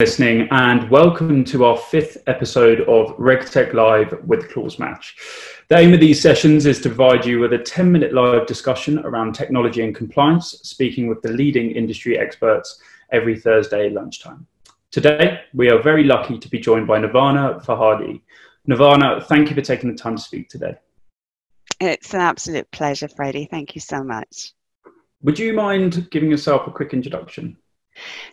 listening, and welcome to our fifth episode of RegTech Live with Clause Match. The aim of these sessions is to provide you with a 10 minute live discussion around technology and compliance, speaking with the leading industry experts every Thursday lunchtime. Today, we are very lucky to be joined by Nirvana Farhadi. Nirvana, thank you for taking the time to speak today. It's an absolute pleasure, Freddie. Thank you so much. Would you mind giving yourself a quick introduction?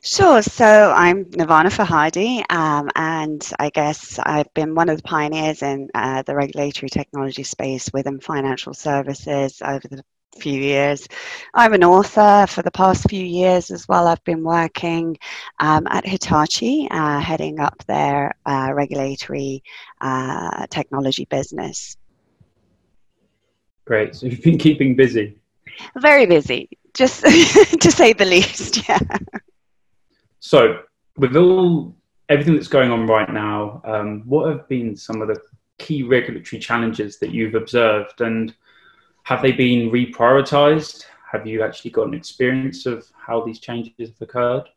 Sure. So I'm Nirvana Farhadi, um, and I guess I've been one of the pioneers in uh, the regulatory technology space within financial services over the few years. I'm an author for the past few years as well. I've been working um, at Hitachi, uh, heading up their uh, regulatory uh, technology business. Great. So you've been keeping busy. Very busy, just to say the least. Yeah. So, with all everything that's going on right now, um, what have been some of the key regulatory challenges that you've observed, and have they been reprioritized? Have you actually got an experience of how these changes have occurred?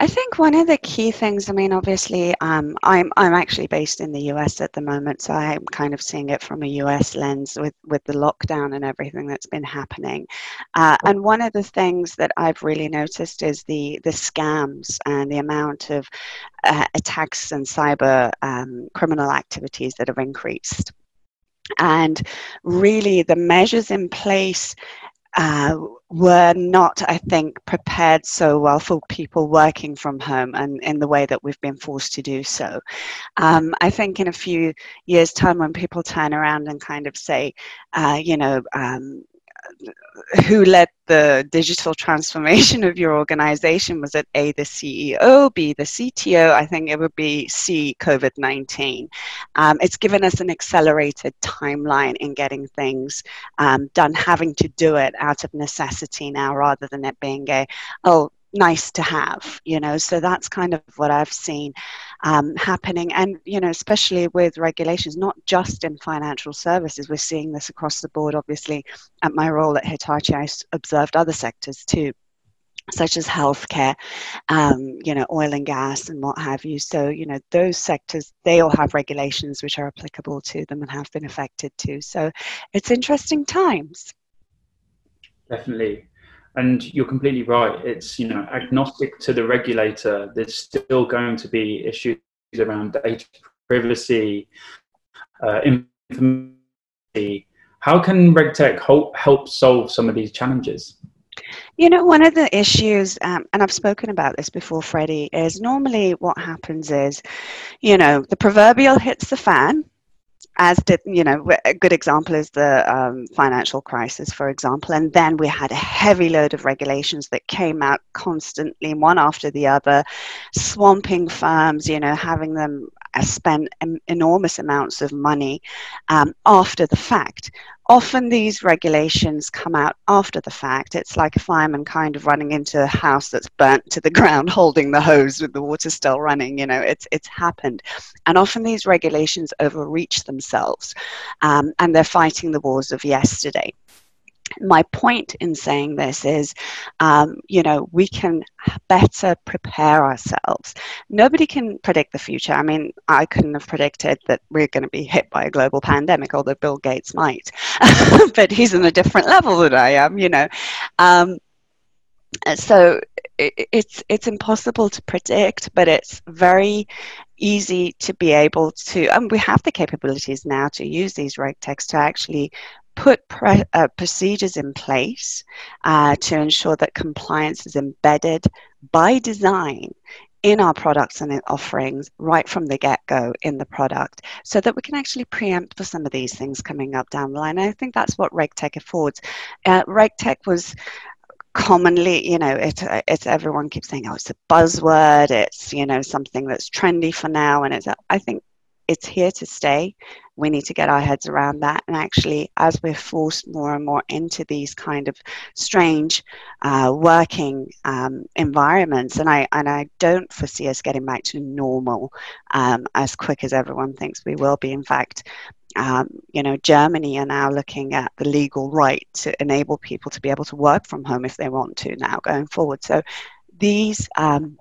I think one of the key things, I mean, obviously, um, I'm I'm actually based in the US at the moment, so I'm kind of seeing it from a US lens with with the lockdown and everything that's been happening. Uh, and one of the things that I've really noticed is the the scams and the amount of uh, attacks and cyber um, criminal activities that have increased. And really, the measures in place uh, were not, I think, prepared so well for people working from home and in the way that we've been forced to do so. Um, I think in a few years' time, when people turn around and kind of say, uh, you know, um, who led the digital transformation of your organization? Was it A, the CEO, B, the CTO? I think it would be C, COVID 19. Um, it's given us an accelerated timeline in getting things um, done, having to do it out of necessity now rather than it being a, oh, nice to have, you know. So that's kind of what I've seen um, happening, and you know, especially with regulations, not just in financial services. We're seeing this across the board. Obviously, at my role at Hitachi, I observed other sectors too such as healthcare, um, you know, oil and gas and what have you. So, you know, those sectors, they all have regulations which are applicable to them and have been affected too. So it's interesting times. Definitely. And you're completely right. It's you know agnostic to the regulator. There's still going to be issues around data privacy, uh, information. How can RegTech help help solve some of these challenges? You know, one of the issues, um, and I've spoken about this before, Freddie, is normally what happens is, you know, the proverbial hits the fan, as did you know a good example is the um, financial crisis for example and then we had a heavy load of regulations that came out constantly one after the other swamping firms you know having them spend enormous amounts of money um, after the fact often these regulations come out after the fact. It's like a fireman kind of running into a house that's burnt to the ground, holding the hose with the water still running. You know, it's it's happened, and often these regulations overreach themselves, um, and they're fighting the wars of yesterday my point in saying this is, um, you know, we can better prepare ourselves. Nobody can predict the future. I mean, I couldn't have predicted that we're going to be hit by a global pandemic, although Bill Gates might, but he's on a different level than I am, you know. Um, so it, it's it's impossible to predict, but it's very easy to be able to, and we have the capabilities now to use these reg techs to actually put pre- uh, procedures in place uh, to ensure that compliance is embedded by design in our products and offerings right from the get-go in the product so that we can actually preempt for some of these things coming up down the line. And I think that's what RegTech affords. Uh, RegTech was commonly you know it, it's everyone keeps saying oh it's a buzzword it's you know something that's trendy for now and it's i think it's here to stay. We need to get our heads around that. And actually, as we're forced more and more into these kind of strange uh, working um, environments, and I and I don't foresee us getting back to normal um, as quick as everyone thinks we will be. In fact. Um, you know, Germany are now looking at the legal right to enable people to be able to work from home if they want to now going forward. So these um,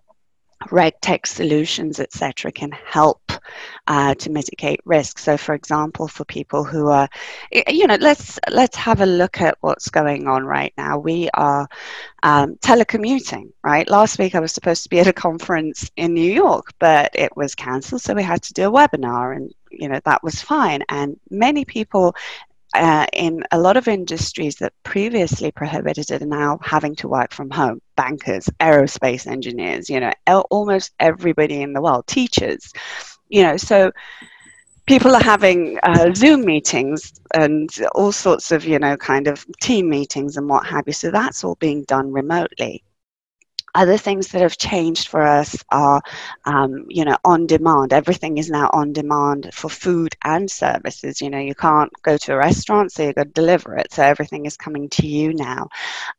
regtech solutions, etc., can help uh, to mitigate risk. So, for example, for people who are, you know, let's let's have a look at what's going on right now. We are um, telecommuting, right? Last week I was supposed to be at a conference in New York, but it was cancelled, so we had to do a webinar, and you know that was fine. And many people uh, in a lot of industries that previously prohibited it are now having to work from home. Bankers aerospace engineers you know almost everybody in the world teachers you know. So people are having uh, zoom meetings and all sorts of you know kind of team meetings and what have you. So that's all being done remotely other things that have changed for us are, um, you know, on demand. Everything is now on demand for food and services. You know, you can't go to a restaurant, so you've got to deliver it. So everything is coming to you now.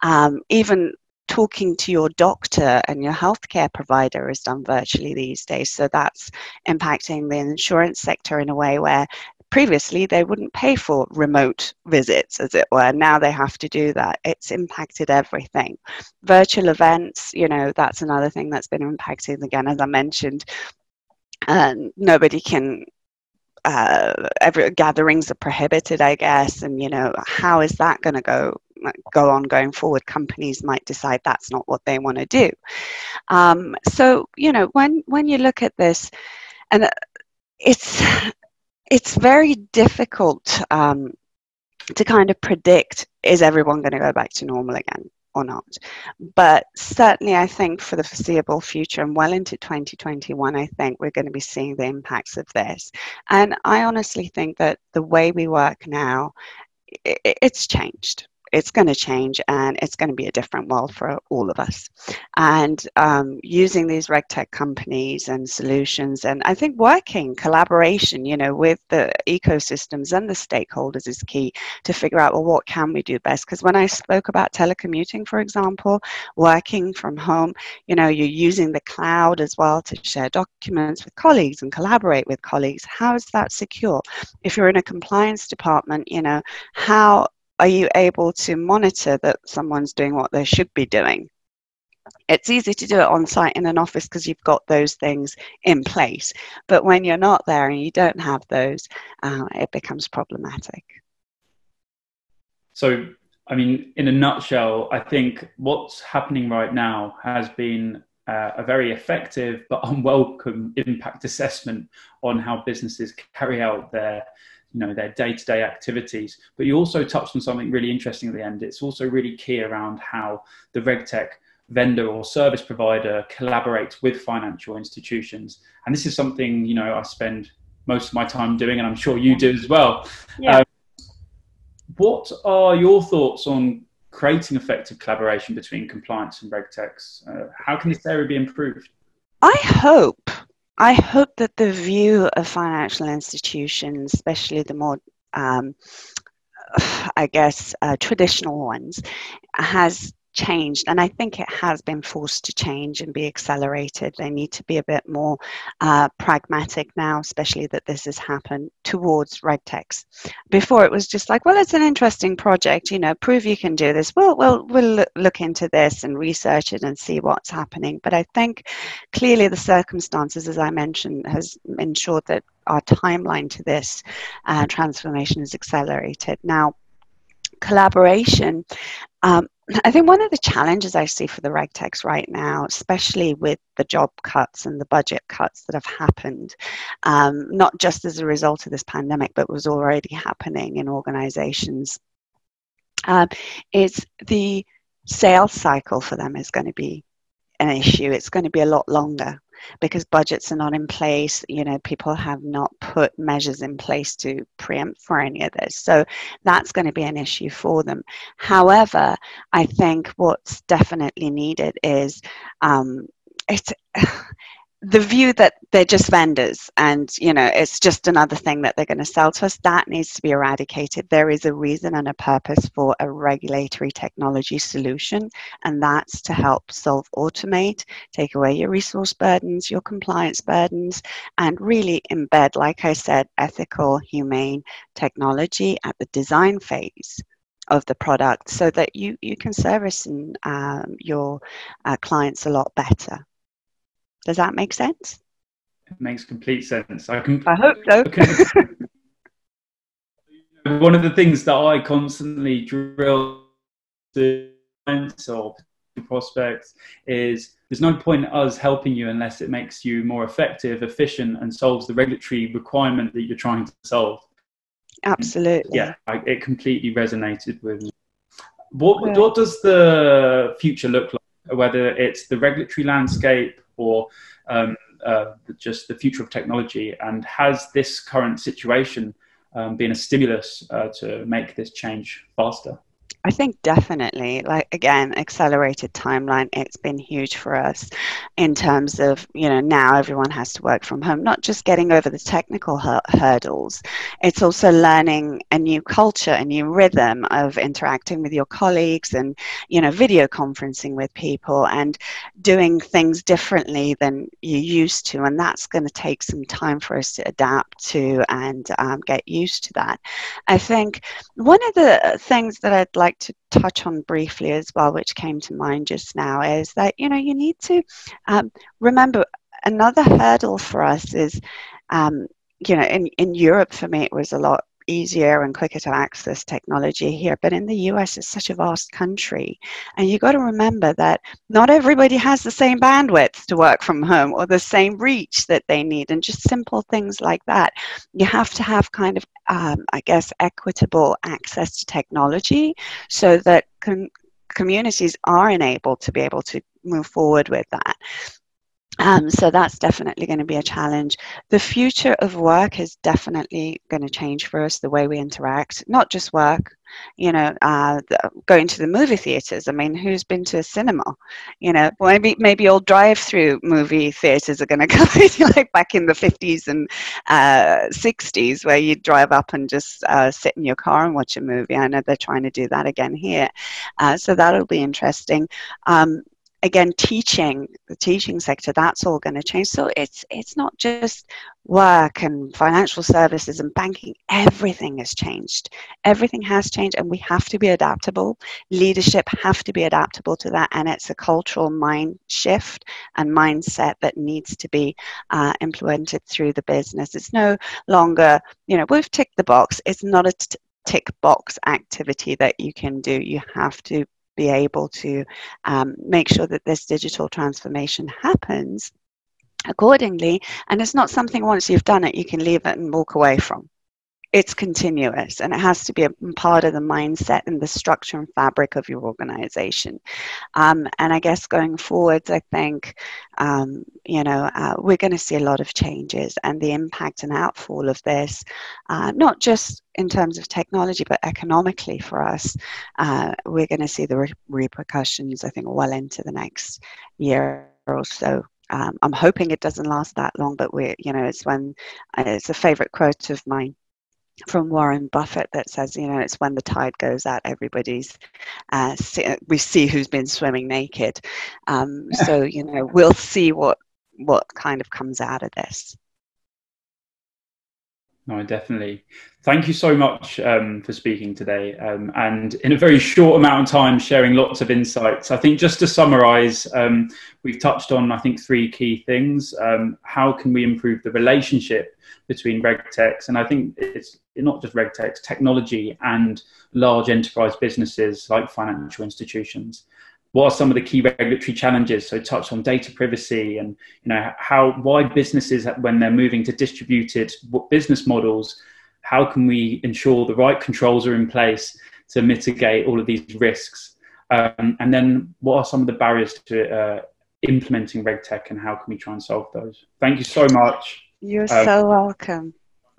Um, even talking to your doctor and your healthcare provider is done virtually these days. So that's impacting the insurance sector in a way where previously they wouldn't pay for remote visits, as it were. Now they have to do that. It's impacted everything. Virtual events, you know, that's another thing that's been impacted. Again, as I mentioned, nobody can. Uh, every gatherings are prohibited, I guess, and you know how is that going to go go on going forward? Companies might decide that's not what they want to do. Um, so you know when when you look at this, and it's it's very difficult um, to kind of predict is everyone going to go back to normal again or not. But certainly, I think for the foreseeable future and well into 2021, I think we're going to be seeing the impacts of this. And I honestly think that the way we work now, it's changed it's going to change and it's going to be a different world for all of us. And um, using these regtech companies and solutions, and I think working collaboration, you know, with the ecosystems and the stakeholders is key to figure out well what can we do best. Because when I spoke about telecommuting, for example, working from home, you know, you're using the cloud as well to share documents with colleagues and collaborate with colleagues. How is that secure? If you're in a compliance department, you know, how are you able to monitor that someone's doing what they should be doing? It's easy to do it on site in an office because you've got those things in place. But when you're not there and you don't have those, uh, it becomes problematic. So, I mean, in a nutshell, I think what's happening right now has been uh, a very effective but unwelcome impact assessment on how businesses carry out their you know their day-to-day activities. But you also touched on something really interesting at the end. It's also really key around how the regtech vendor or service provider collaborates with financial institutions. And this is something you know i spend most of my time doing and i'm sure you do as well. Yeah. Um, what are your thoughts on creating effective collaboration between compliance and regtechs uh, how can this area be improved? I hope I hope that the view of financial institutions, especially the more, um, I guess, uh, traditional ones, has changed and i think it has been forced to change and be accelerated. They need to be a bit more uh, pragmatic now especially that this has happened towards regtechs before it was just like well it's an interesting project you know prove you can do this. We'll, we'll, we'll look into this and research it and see what's happening. But i think clearly the circumstances as i mentioned has ensured that our timeline to this uh, transformation is accelerated. Now collaboration. Um, I think one of the challenges I see for the regtechs right now, especially with the job cuts and the budget cuts that have happened, um, not just as a result of this pandemic, but was already happening in organizations, um, is the sales cycle for them is going to be an issue. It's going to be a lot longer because budgets are not in place. You know, people have not put measures in place to preempt for any of this. So that's going to be an issue for them. However, I think what's definitely needed is um, it's the view that they're just vendors and you know it's just another thing that they're going to sell to us. That needs to be eradicated. There is a reason and a purpose for a regulatory technology solution and that's to help solve automate take away your resource burdens your compliance burdens and really embed like i said ethical humane technology at the design phase of the product so that you, you can service um, your uh, clients a lot better Does that make sense? It makes complete sense. I can. I hope so. one of the things that I constantly drill to or prospects is there's no point in us helping you unless it makes you more effective, efficient, and solves the regulatory requirement that you're trying to solve. Absolutely. Yeah, I, it completely resonated with me. What, what does the future look like? Whether it's the regulatory landscape or um, uh, just the future of technology, and has this current situation um, been a stimulus uh, to make this change faster? I think definitely, like again, accelerated timeline, it's been huge for us in terms of, you know, now everyone has to work from home, not just getting over the technical hurdles, it's also learning a new culture, a new rhythm of interacting with your colleagues and, you know, video conferencing with people and doing things differently than you used to. And that's going to take some time for us to adapt to and um, get used to that. I think one of the things that I'd like like to touch on briefly as well, which came to mind just now, is that you know you need to um, remember another hurdle for us is um, you know in in Europe for me it was a lot easier and quicker to access technology here. But in the US, it's such a vast country. And you've got to remember that not everybody has the same bandwidth to work from home or the same reach that they need. And just simple things like that. You have to have kind of, um, I guess, equitable access to technology so that com- communities are enabled to be able to move forward with that. Um, so that's definitely going to be a challenge. The future of work is definitely going to change for us, the way we interact, not just work, you know, uh, going to the movie theaters. I mean, who's been to a cinema? You know, maybe maybe old drive-through movie theaters are going to come like back in the 50s and uh, 60s, where you drive up and just uh, sit in your car and watch a movie. I know they're trying to do that again here, uh, so that'll be interesting. Um, again teaching the teaching sector that's all going to change. So it's it's not just work and financial services and banking everything has changed. Everything has changed and we have to be adaptable. Leadership have to be adaptable to that and it's a cultural mind shift and mindset that needs to be uh, implemented through the business. It's no longer you know we've ticked the box. It's not a t- tick box activity that you can do. You have to be able to um, make sure that this digital transformation happens accordingly. And it's not something once you've done it, you can leave it and walk away from. It's continuous and it has to be a part of the mindset and the structure and fabric of your organization. Um, and I guess going forwards, I think, um, you know, uh, we're going to see a lot of changes and the impact and outfall of this, uh, not just in terms of technology, but economically for us, uh, we're going to see the re- repercussions, I think, well into the next year or so. Um, I'm hoping it doesn't last that long, but we're, you know, it's when uh, it's a favorite quote of mine from Warren Buffett that says, you know, it's when the tide goes out, everybody's, uh, see, we see who's been swimming naked. Um, so, you know, we'll see what what kind of comes out of this. No, definitely. Thank you so much um, for speaking today um, and in a very short amount of time sharing lots of insights. I think just to summarize, um, we've touched on, I think, three key things. Um, how can we improve the relationship between RegTechs? And I think it's not just RegTechs, technology and large enterprise businesses like financial institutions what are some of the key regulatory challenges? So touch on data privacy and you know how why businesses when they're moving to distributed business models how can we ensure the right controls are in place to mitigate all of these risks? Um, and then what are some of the barriers to uh, implementing regtech and how can we try and solve those? Thank you so much you're um, so welcome.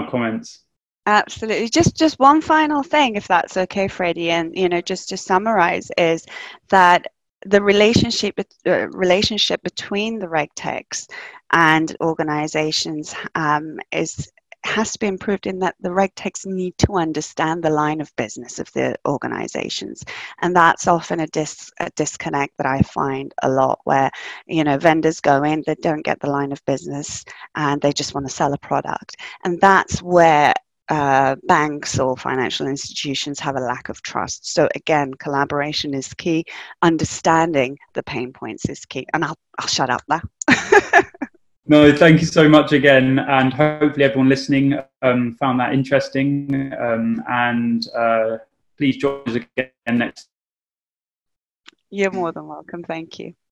comments. Absolutely. Just just one final thing, if that's okay, Freddie, and you know, just to summarize, is that the relationship uh, relationship between the regtechs and organizations um, is has to be improved in that the regtechs need to understand the line of business of the organizations. And that's often a, dis- a disconnect that i find a lot where you know vendors go in they don't get the line of business and they just want to sell a product. And that's where uh, banks or financial institutions have a lack of trust. So again, collaboration is key. Understanding the pain points is key. And I'll, I'll shut up there. no, thank you so much again, and hopefully everyone listening um, found that interesting. Um, and uh, please join us again next. You're more than welcome. Thank you.